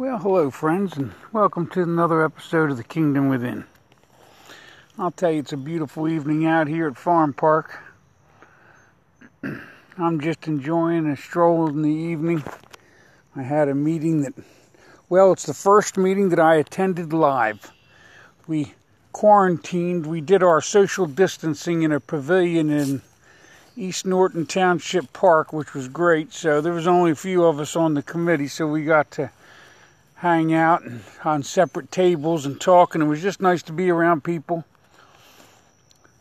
Well, hello, friends, and welcome to another episode of The Kingdom Within. I'll tell you, it's a beautiful evening out here at Farm Park. I'm just enjoying a stroll in the evening. I had a meeting that, well, it's the first meeting that I attended live. We quarantined, we did our social distancing in a pavilion in East Norton Township Park, which was great. So there was only a few of us on the committee, so we got to hang out on separate tables and talk, and it was just nice to be around people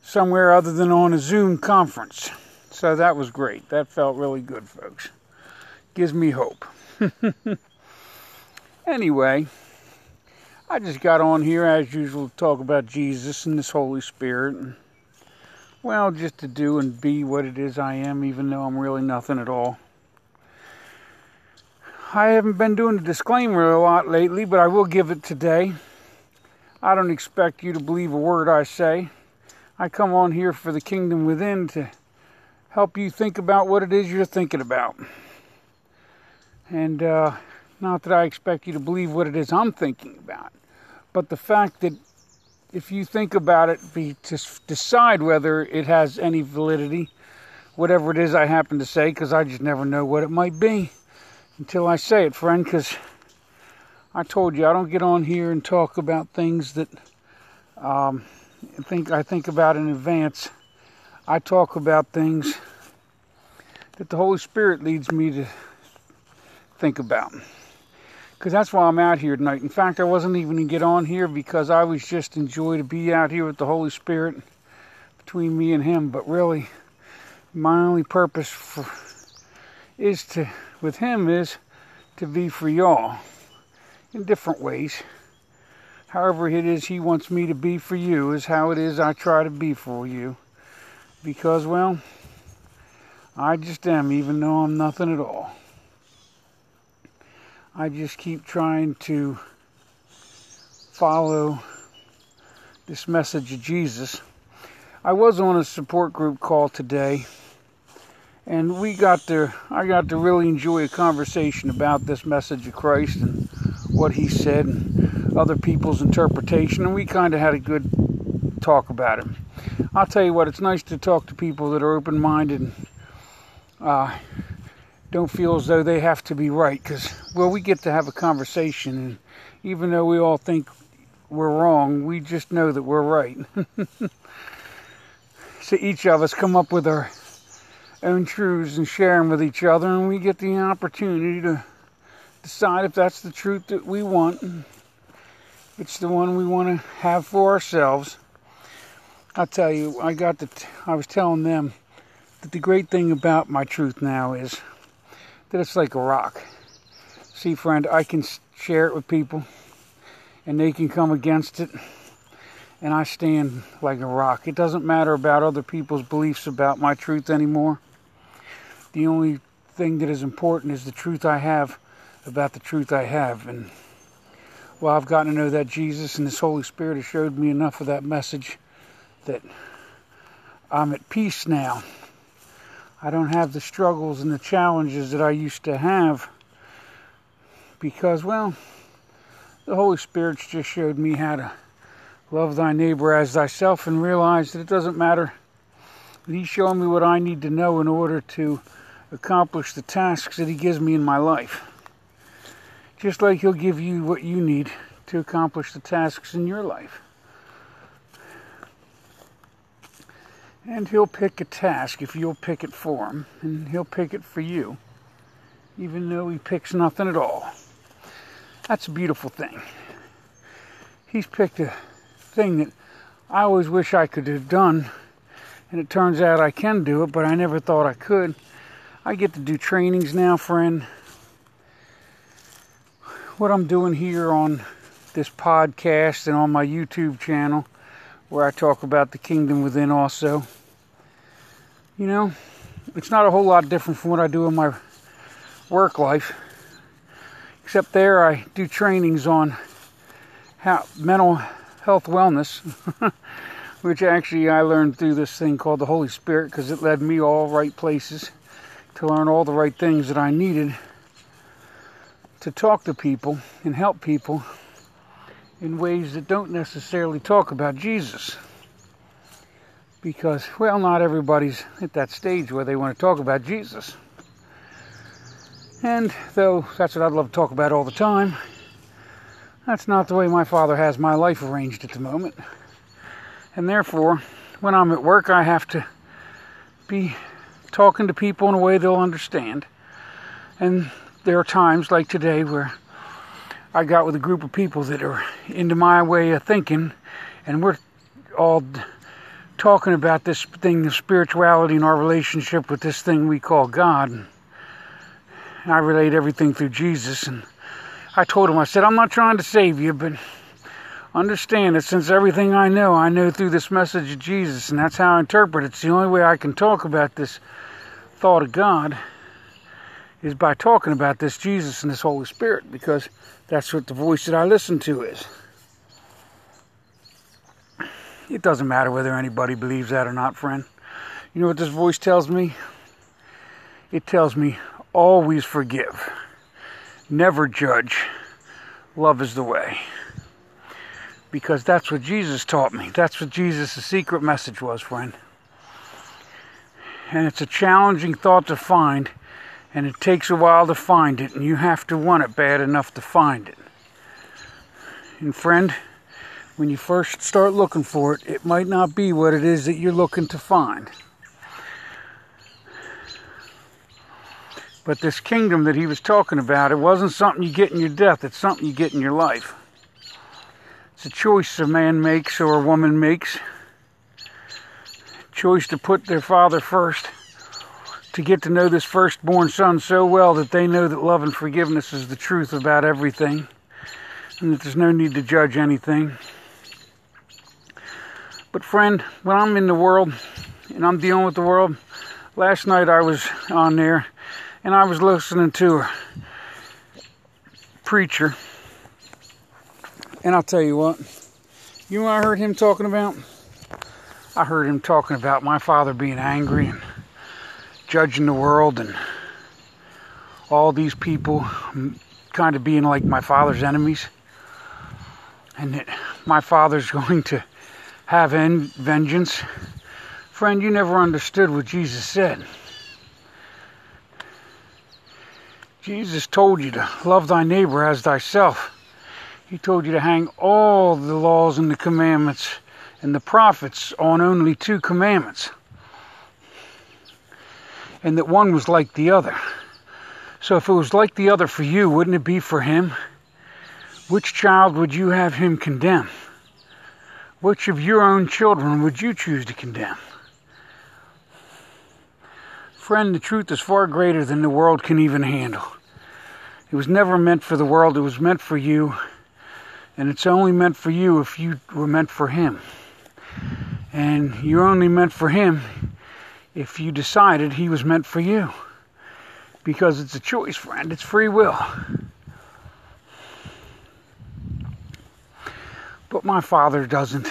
somewhere other than on a Zoom conference. So that was great. That felt really good, folks. Gives me hope. anyway, I just got on here as usual to talk about Jesus and this Holy Spirit. And, well, just to do and be what it is I am, even though I'm really nothing at all. I haven't been doing a disclaimer a lot lately, but I will give it today. I don't expect you to believe a word I say. I come on here for the kingdom within to help you think about what it is you're thinking about. And uh, not that I expect you to believe what it is I'm thinking about, but the fact that if you think about it, be to decide whether it has any validity, whatever it is I happen to say, because I just never know what it might be until I say it, friend, because I told you I don't get on here and talk about things that um, I think I think about in advance. I talk about things that the Holy Spirit leads me to think about. Because that's why I'm out here tonight. In fact, I wasn't even going to get on here because I was just enjoy to be out here with the Holy Spirit between me and Him. But really, my only purpose for, is to with him is to be for y'all in different ways. However, it is he wants me to be for you, is how it is I try to be for you. Because, well, I just am, even though I'm nothing at all. I just keep trying to follow this message of Jesus. I was on a support group call today and we got to I got to really enjoy a conversation about this message of Christ and what he said and other people's interpretation and we kind of had a good talk about it. I'll tell you what, it's nice to talk to people that are open-minded and uh, don't feel as though they have to be right because well we get to have a conversation and even though we all think we're wrong, we just know that we're right. so each of us come up with our own truths and share them with each other, and we get the opportunity to decide if that's the truth that we want. It's the one we want to have for ourselves. I'll tell you, I got the. T- I was telling them that the great thing about my truth now is that it's like a rock. See, friend, I can share it with people, and they can come against it, and I stand like a rock. It doesn't matter about other people's beliefs about my truth anymore. The only thing that is important is the truth I have about the truth I have. And well, I've gotten to know that Jesus and this Holy Spirit has showed me enough of that message that I'm at peace now. I don't have the struggles and the challenges that I used to have because, well, the Holy Spirit's just showed me how to love thy neighbor as thyself and realize that it doesn't matter. He's showing me what I need to know in order to accomplish the tasks that He gives me in my life. Just like He'll give you what you need to accomplish the tasks in your life. And He'll pick a task if you'll pick it for Him, and He'll pick it for you, even though He picks nothing at all. That's a beautiful thing. He's picked a thing that I always wish I could have done, and it turns out I can do it, but I never thought I could. I get to do trainings now, friend. What I'm doing here on this podcast and on my YouTube channel, where I talk about the kingdom within also, you know, it's not a whole lot different from what I do in my work life. Except there, I do trainings on how mental health wellness, which actually I learned through this thing called the Holy Spirit because it led me all right places to learn all the right things that I needed to talk to people and help people in ways that don't necessarily talk about Jesus. Because, well, not everybody's at that stage where they want to talk about Jesus. And though that's what I'd love to talk about all the time, that's not the way my father has my life arranged at the moment. And therefore, when I'm at work, I have to be talking to people in a way they'll understand. And there are times like today where I got with a group of people that are into my way of thinking, and we're all talking about this thing of spirituality and our relationship with this thing we call God. And I relate everything through Jesus, and I told him, I said, I'm not trying to save you, but understand that since everything I know, I know through this message of Jesus, and that's how I interpret it. It's the only way I can talk about this thought of God is by talking about this Jesus and this Holy Spirit, because that's what the voice that I listen to is. It doesn't matter whether anybody believes that or not, friend. You know what this voice tells me? It tells me always forgive, never judge, love is the way. Because that's what Jesus taught me. That's what Jesus' secret message was, friend. And it's a challenging thought to find and it takes a while to find it, and you have to want it bad enough to find it. And, friend, when you first start looking for it, it might not be what it is that you're looking to find. But this kingdom that he was talking about, it wasn't something you get in your death, it's something you get in your life. It's a choice a man makes or a woman makes. choice to put their father first to get to know this firstborn son so well that they know that love and forgiveness is the truth about everything and that there's no need to judge anything. But, friend, when I'm in the world and I'm dealing with the world, last night I was on there and I was listening to a preacher. And I'll tell you what, you know what I heard him talking about? I heard him talking about my father being angry and judging the world and all these people kind of being like my father's enemies. And that my father's going to have en- vengeance. Friend, you never understood what Jesus said. Jesus told you to love thy neighbor as thyself. He told you to hang all the laws and the commandments and the prophets on only two commandments and that one was like the other. So if it was like the other for you, wouldn't it be for him? Which child would you have him condemn? Which of your own children would you choose to condemn? Friend, the truth is far greater than the world can even handle. It was never meant for the world, it was meant for you. And it's only meant for you if you were meant for Him. And you're only meant for Him if you decided he was meant for you. Because it's a choice, friend, it's free will. But my Father doesn't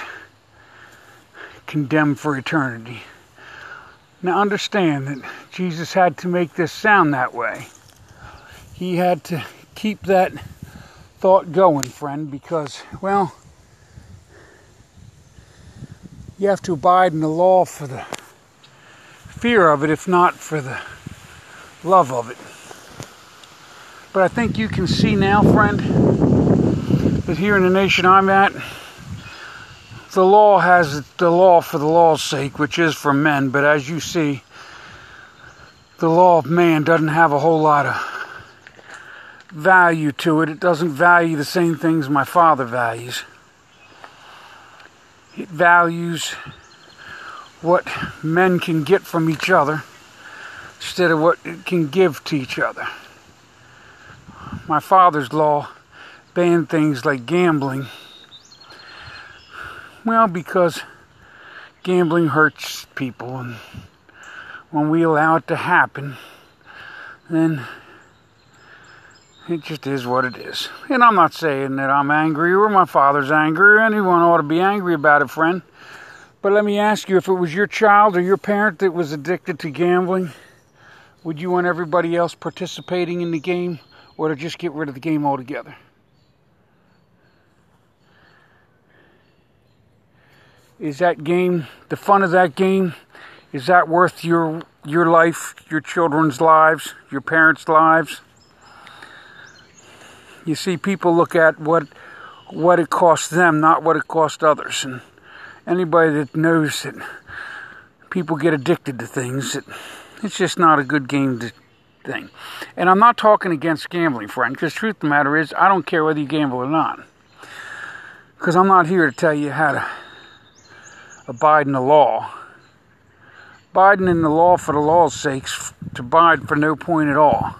condemn for eternity. Now understand that Jesus had to make this sound that way. He had to keep that thought going, friend, because, well, you have to abide in the law for the fear of it if not for the love of it. But I think you can see now, friend, that here in the nation I'm at, the law has the law for the law's sake, which is for men, but as you see, the law of man doesn't have a whole lot of value to it. It doesn't value the same things my father values. It values what men can get from each other instead of what it can give to each other. My father's law banned things like gambling. Well, because gambling hurts people, and when we allow it to happen, then it just is what it is. And I'm not saying that I'm angry or my father's angry or anyone ought to be angry about it, friend. But let me ask you if it was your child or your parent that was addicted to gambling, would you want everybody else participating in the game or to just get rid of the game altogether. Is that game, the fun of that game, is that worth your your life, your children's lives, your parents' lives? You see, people look at what what it costs them, not what it costs others. And anybody that knows that people get addicted to things, it, it's just not a good game to, thing. And I'm not talking against gambling, friend, because truth of the matter is, I don't care whether you gamble or not. Because I'm not here to tell you how to abide in the law. Abiding in the law for the law's sake, to abide for no point at all,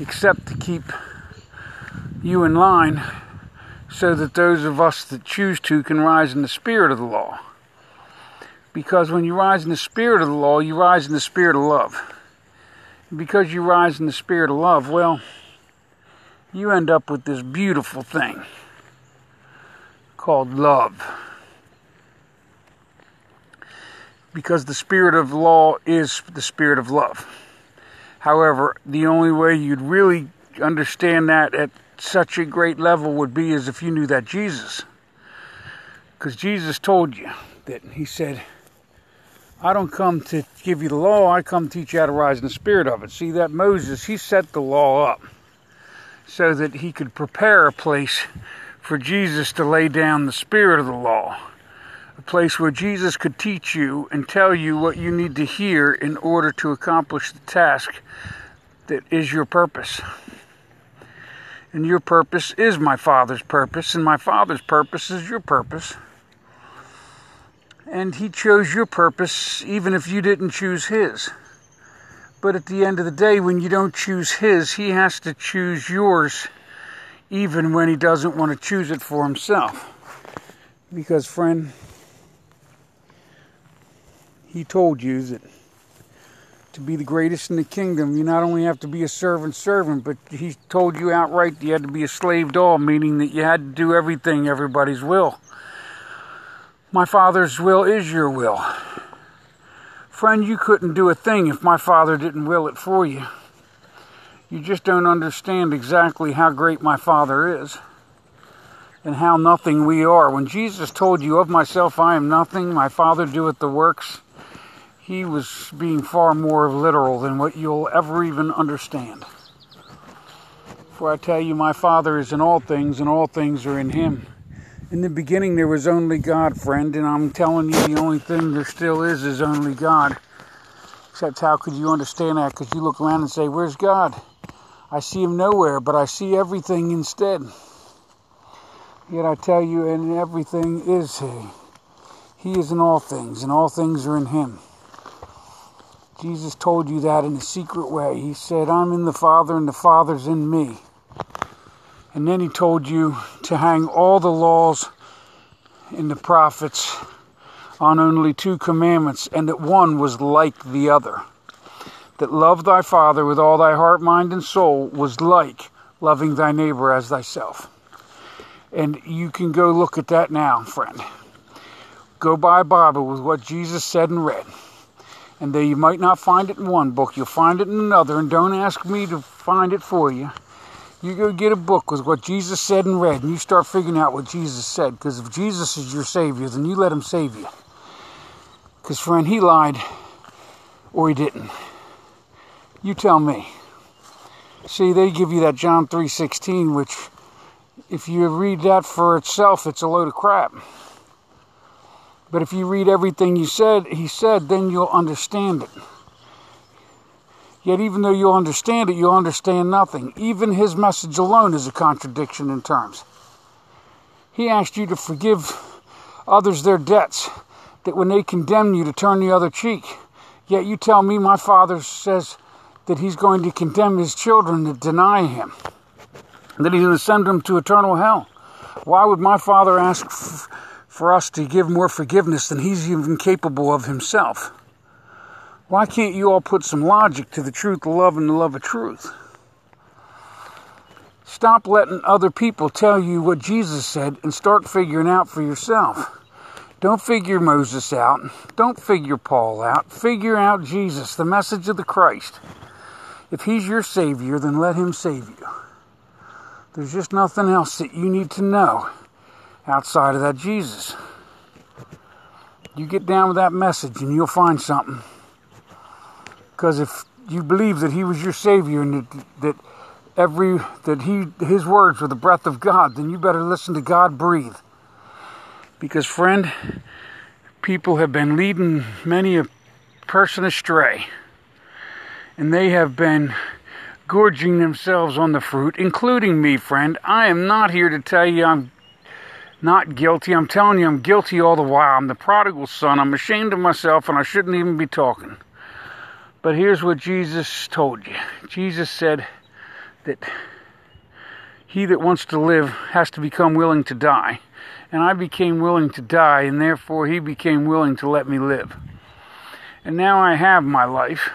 except to keep you in line so that those of us that choose to can rise in the spirit of the law. Because when you rise in the spirit of the law, you rise in the spirit of love. And because you rise in the spirit of love, well, you end up with this beautiful thing called love. Because the spirit of law is the spirit of love. However, the only way you'd really understand that at such a great level would be as if you knew that Jesus. Because Jesus told you that He said, I don't come to give you the law, I come to teach you how to rise in the spirit of it. See, that Moses, he set the law up so that he could prepare a place for Jesus to lay down the spirit of the law. A place where Jesus could teach you and tell you what you need to hear in order to accomplish the task that is your purpose. And your purpose is my Father's purpose, and my Father's purpose is your purpose. And He chose your purpose even if you didn't choose His. But at the end of the day, when you don't choose His, He has to choose yours, even when He doesn't want to choose it for Himself. Because, friend, He told you that to be the greatest in the kingdom, you not only have to be a servant servant, but he told you outright you had to be a slave doll, meaning that you had to do everything everybody's will. My father's will is your will. Friend, you couldn't do a thing if my father didn't will it for you. You just don't understand exactly how great my father is and how nothing we are. When Jesus told you, Of myself I am nothing, my Father doeth the works, he was being far more literal than what you'll ever even understand. For I tell you, my Father is in all things, and all things are in Him. In the beginning, there was only God, friend, and I'm telling you, the only thing there still is is only God. Except, how could you understand that? Because you look around and say, Where's God? I see Him nowhere, but I see everything instead. Yet I tell you, and everything is He. He is in all things, and all things are in Him. Jesus told you that in a secret way. He said, I'm in the Father and the Father's in me. And then he told you to hang all the laws and the prophets on only two commandments, and that one was like the other. That love thy Father with all thy heart, mind, and soul was like loving thy neighbor as thyself. And you can go look at that now, friend. Go buy a Bible with what Jesus said and read. And though you might not find it in one book, you'll find it in another. And don't ask me to find it for you. You go get a book with what Jesus said and read, and you start figuring out what Jesus said. Because if Jesus is your Savior, then you let Him save you. Because, friend, He lied or He didn't. You tell me. See, they give you that John 3.16, which, if you read that for itself, it's a load of crap. But if you read everything you said, he said, then you'll understand it. Yet, even though you'll understand it, you'll understand nothing. Even his message alone is a contradiction in terms. He asked you to forgive others their debts, that when they condemn you, to turn the other cheek. Yet you tell me my father says that he's going to condemn his children that deny him, that he's going to send them to eternal hell. Why would my father ask for us to give more forgiveness than he's even capable of himself. Why can't you all put some logic to the truth of love and the love of truth? Stop letting other people tell you what Jesus said and start figuring out for yourself. Don't figure Moses out. Don't figure Paul out. Figure out Jesus, the message of the Christ. If He's your Savior, then let Him save you. There's just nothing else that you need to know outside of that Jesus. You get down with that message and you'll find something. Because if you believe that He was your Savior and that, that every that He His words were the breath of God, then you better listen to God breathe. Because friend, people have been leading many a person astray. And they have been gorging themselves on the fruit, including me, friend. I am not here to tell you I'm not guilty. I'm telling you I'm guilty all the while. I'm the prodigal son. I'm ashamed of myself and I shouldn't even be talking. But here's what Jesus told you Jesus said that he that wants to live has to become willing to die. And I became willing to die, and therefore he became willing to let me live. And now I have my life.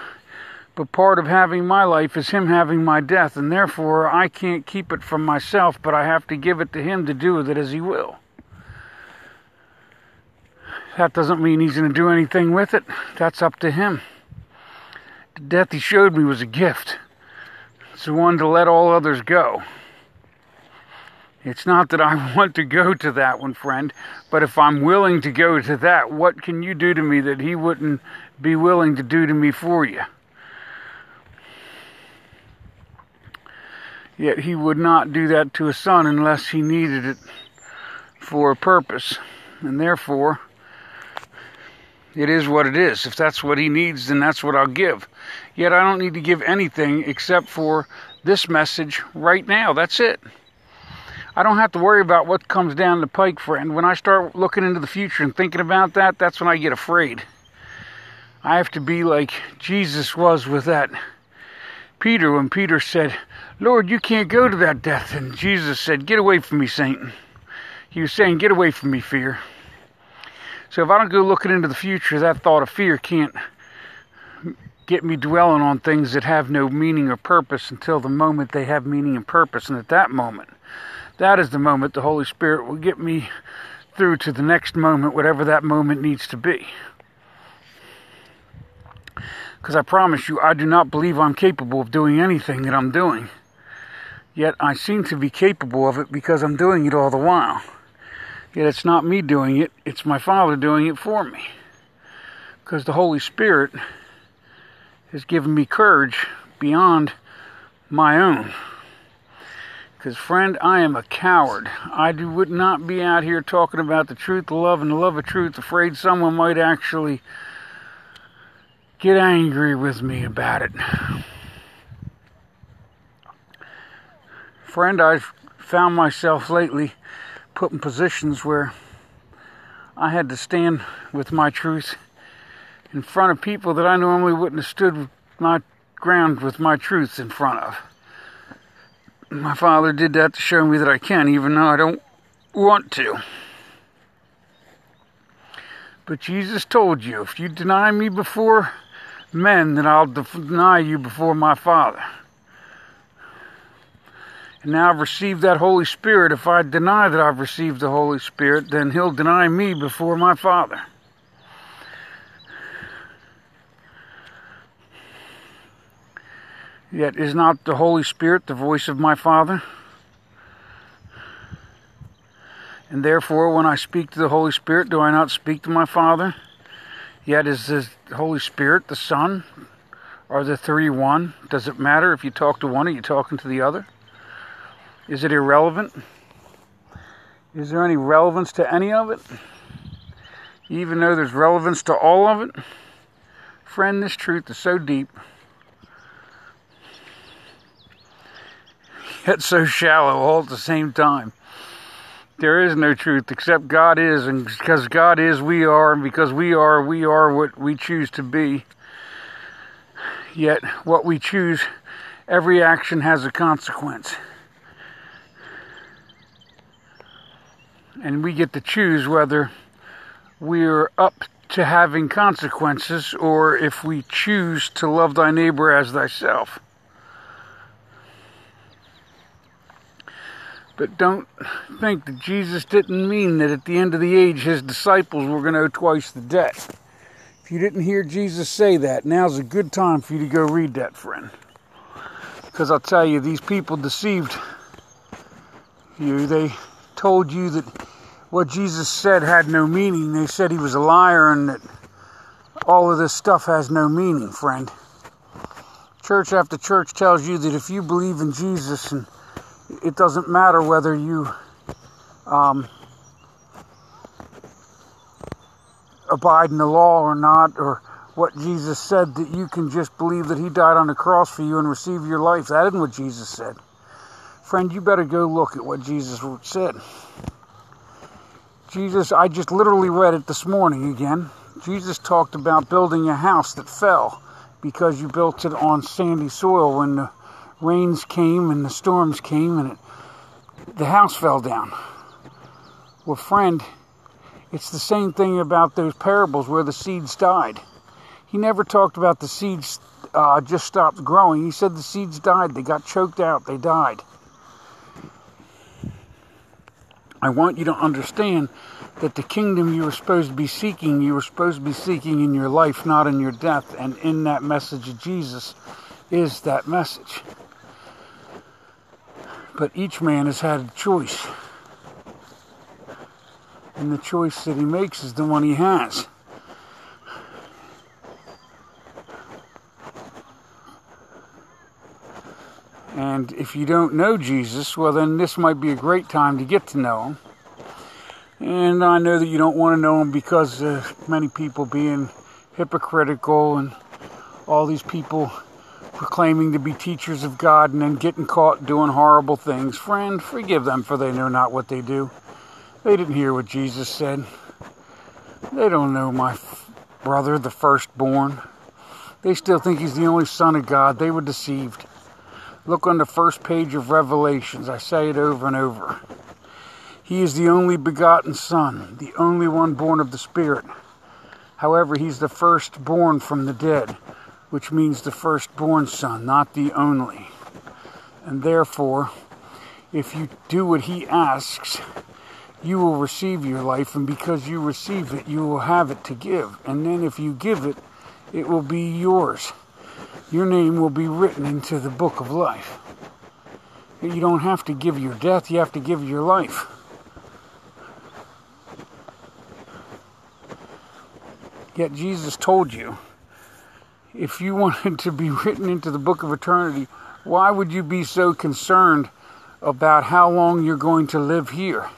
But part of having my life is him having my death, and therefore I can't keep it from myself, but I have to give it to him to do with it as he will. That doesn't mean he's going to do anything with it. That's up to him. The death he showed me was a gift. It's the one to let all others go. It's not that I want to go to that one, friend, but if I'm willing to go to that, what can you do to me that he wouldn't be willing to do to me for you? Yet he would not do that to a son unless he needed it for a purpose. And therefore, it is what it is. If that's what he needs, then that's what I'll give. Yet I don't need to give anything except for this message right now. That's it. I don't have to worry about what comes down the pike, friend. When I start looking into the future and thinking about that, that's when I get afraid. I have to be like Jesus was with that Peter when Peter said, Lord, you can't go to that death. And Jesus said, Get away from me, Satan. He was saying, Get away from me, fear. So if I don't go looking into the future, that thought of fear can't get me dwelling on things that have no meaning or purpose until the moment they have meaning and purpose. And at that moment, that is the moment the Holy Spirit will get me through to the next moment, whatever that moment needs to be. Because I promise you, I do not believe I'm capable of doing anything that I'm doing. Yet I seem to be capable of it because I'm doing it all the while. Yet it's not me doing it, it's my Father doing it for me. Because the Holy Spirit has given me courage beyond my own. Because, friend, I am a coward. I do, would not be out here talking about the truth, the love, and the love of truth, afraid someone might actually get angry with me about it. Friend, I've found myself lately put in positions where I had to stand with my truth in front of people that I normally wouldn't have stood my ground with my truth in front of. My father did that to show me that I can, even though I don't want to. But Jesus told you, if you deny me before men, that I'll deny you before my Father. And now I've received that Holy Spirit. If I deny that I've received the Holy Spirit, then He'll deny me before my Father. Yet is not the Holy Spirit the voice of my Father? And therefore, when I speak to the Holy Spirit, do I not speak to my Father? Yet is the Holy Spirit the Son? Are the three one? Does it matter if you talk to one or you talking to the other? Is it irrelevant? Is there any relevance to any of it? Even though there's relevance to all of it? Friend, this truth is so deep, yet so shallow all at the same time. There is no truth except God is, and because God is, we are, and because we are, we are what we choose to be. Yet, what we choose, every action has a consequence. and we get to choose whether we're up to having consequences or if we choose to love thy neighbor as thyself. But don't think that Jesus didn't mean that at the end of the age his disciples were going to owe twice the debt. If you didn't hear Jesus say that, now's a good time for you to go read that, friend. Because I'll tell you, these people deceived you. They told you that what Jesus said had no meaning. They said he was a liar and that all of this stuff has no meaning, friend. Church after church tells you that if you believe in Jesus and it doesn't matter whether you um, abide in the law or not, or what Jesus said, that you can just believe that He died on the cross for you and receive your life. That isn't what Jesus said. Friend, you better go look at what Jesus said. Jesus, I just literally read it this morning again. Jesus talked about building a house that fell because you built it on sandy soil when the rains came and the storms came and it, the house fell down. Well, friend, it's the same thing about those parables where the seeds died. He never talked about the seeds uh, just stopped growing. He said the seeds died. They got choked out. They died. I want you to understand that the kingdom you were supposed to be seeking, you were supposed to be seeking in your life, not in your death. And in that message of Jesus is that message. But each man has had a choice. And the choice that he makes is the one he has. And if you don't know Jesus, well, then this might be a great time to get to know him. And I know that you don't want to know him because many people being hypocritical and all these people proclaiming to be teachers of God and then getting caught doing horrible things. Friend, forgive them for they know not what they do. They didn't hear what Jesus said. They don't know my brother, the firstborn. They still think he's the only son of God. They were deceived. Look on the first page of Revelations. I say it over and over. He is the only begotten Son, the only one born of the Spirit. However, he's the firstborn from the dead, which means the firstborn son, not the only. And therefore, if you do what he asks, you will receive your life, and because you receive it, you will have it to give. And then if you give it, it will be yours your name will be written into the book of life. You don't have to give your death, you have to give your life. Yet Jesus told you if you wanted to be written into the book of eternity, why would you be so concerned about how long you're going to live here?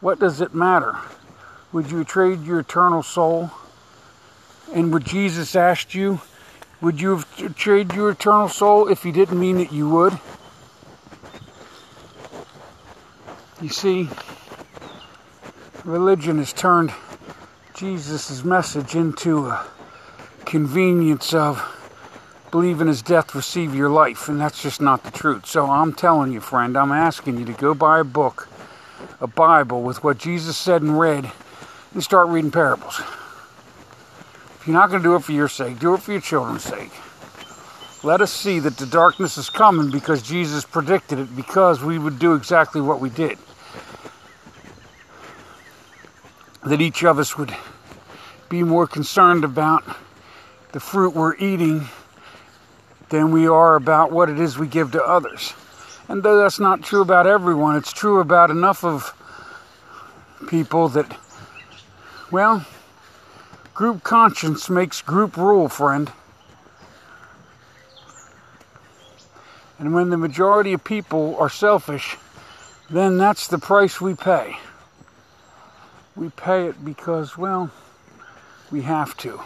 What does it matter? Would you trade your eternal soul? And would Jesus asked you, would you have traded your eternal soul if he didn't mean that you would? You see, religion has turned Jesus' message into a convenience of believe in his death, receive your life, and that's just not the truth. So I'm telling you, friend, I'm asking you to go buy a book, a Bible with what Jesus said and read, and start reading parables If you're not going to do it for your sake, do it for your children's sake. Let us see that the darkness is coming because Jesus predicted it, because we would do exactly what we did. That each of us would be more concerned about the fruit we're eating than we are about what it is we give to others. And though that's not true about everyone, it's true about enough of people that, well, Group conscience makes group rule, friend. And when the majority of people are selfish, then that's the price we pay. We pay it because, well, we have to.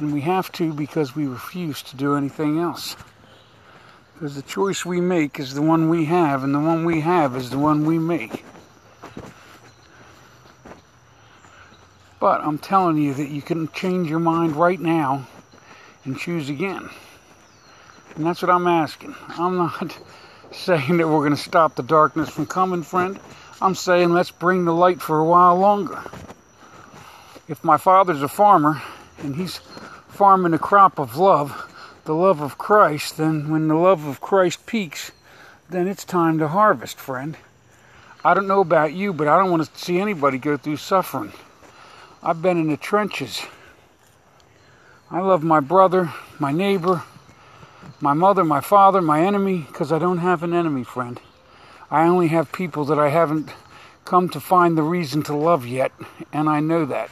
And we have to because we refuse to do anything else. Because the choice we make is the one we have, and the one we have is the one we make. But I'm telling you that you can change your mind right now and choose again. And that's what I'm asking. I'm not saying that we're going to stop the darkness from coming, friend. I'm saying let's bring the light for a while longer. If my father's a farmer and he's farming a crop of love, the love of Christ, then when the love of Christ peaks, then it's time to harvest, friend. I don't know about you, but I don't want to see anybody go through suffering. I've been in the trenches. I love my brother, my neighbor, my mother, my father, my enemy, because I don't have an enemy, friend. I only have people that I haven't come to find the reason to love yet, and I know that.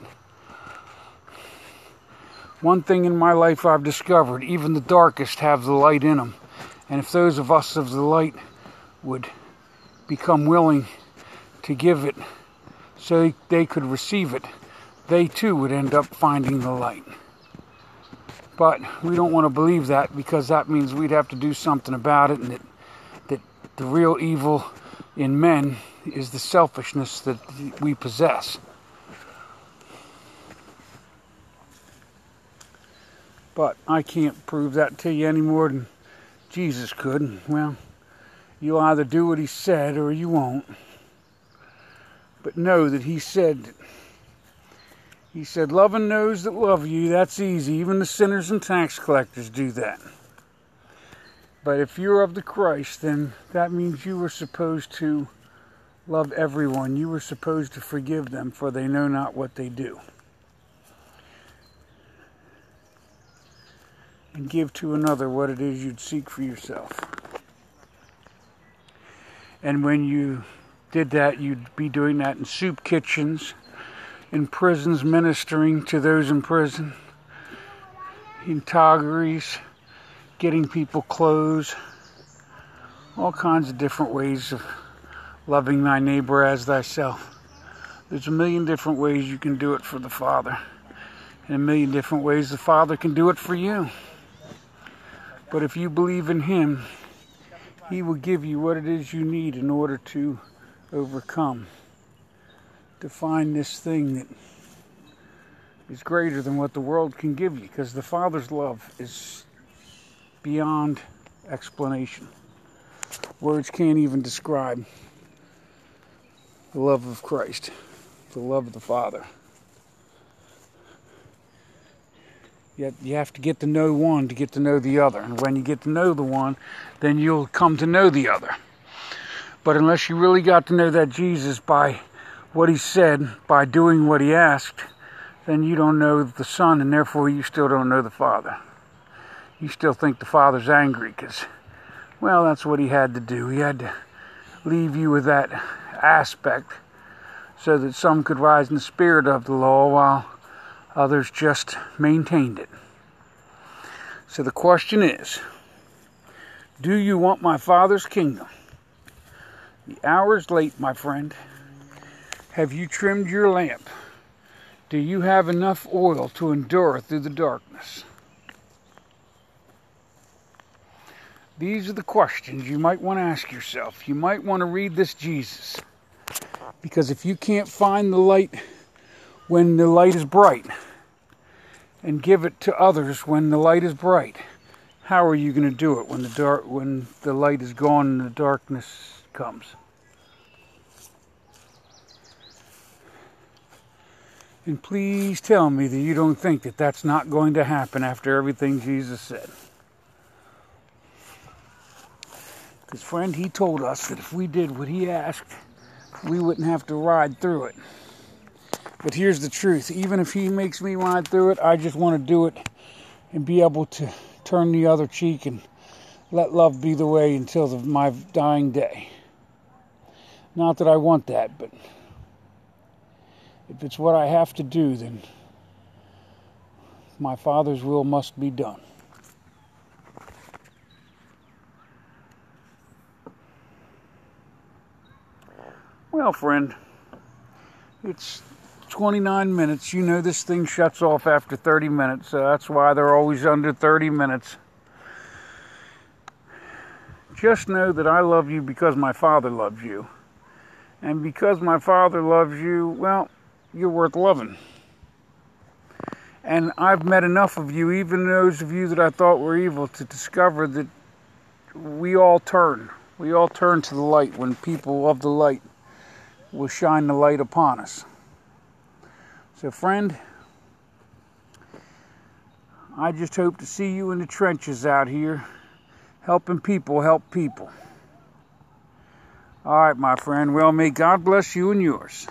One thing in my life I've discovered even the darkest have the light in them. And if those of us of the light would become willing to give it so they could receive it, they too would end up finding the light. But we don't want to believe that because that means we'd have to do something about it and that, that the real evil in men is the selfishness that we possess. But I can't prove that to you any more than Jesus could. Well, you either do what he said or you won't. But know that he said, he said, loving those that love you, that's easy. Even the sinners and tax collectors do that. But if you're of the Christ, then that means you were supposed to love everyone. You were supposed to forgive them, for they know not what they do. And give to another what it is you'd seek for yourself. And when you did that, you'd be doing that in soup kitchens, in prisons, ministering to those in prison, in toggeries, getting people clothes, all kinds of different ways of loving thy neighbor as thyself. There's a million different ways you can do it for the Father, and a million different ways the Father can do it for you. But if you believe in Him, He will give you what it is you need in order to overcome, to find this thing that is greater than what the world can give you, because the Father's love is beyond explanation. Words can't even describe the love of Christ, the love of the Father. Yet you have to get to know one to get to know the other. And when you get to know the one, then you'll come to know the other. But unless you really got to know that Jesus by what he said, by doing what he asked, then you don't know the Son, and therefore you still don't know the Father. You still think the Father's angry because, well, that's what he had to do. He had to leave you with that aspect so that some could rise in the spirit of the law while Others just maintained it. So the question is Do you want my Father's kingdom? The hour is late, my friend. Have you trimmed your lamp? Do you have enough oil to endure through the darkness? These are the questions you might want to ask yourself. You might want to read this Jesus. Because if you can't find the light when the light is bright and give it to others when the light is bright. How are you going to do it when the dark when the light is gone and the darkness comes? And please tell me that you don't think that that's not going to happen after everything Jesus said. Because, friend, he told us that if we did what he asked, we wouldn't have to ride through it. But here's the truth even if he makes me ride through it, I just want to do it and be able to turn the other cheek and let love be the way until the, my dying day. Not that I want that, but if it's what I have to do, then my Father's will must be done. Well, friend, it's 29 minutes. You know this thing shuts off after 30 minutes, so that's why they're always under 30 minutes. Just know that I love you because my Father loves you. And because my Father loves you, well, you're worth loving. And I've met enough of you, even those of you that I thought were evil, to discover that we all turn. We all turn to the light when people of the light will shine the light upon us. So, friend, I just hope to see you in the trenches out here, helping people help people. All right, my friend. Well, may God bless you and yours.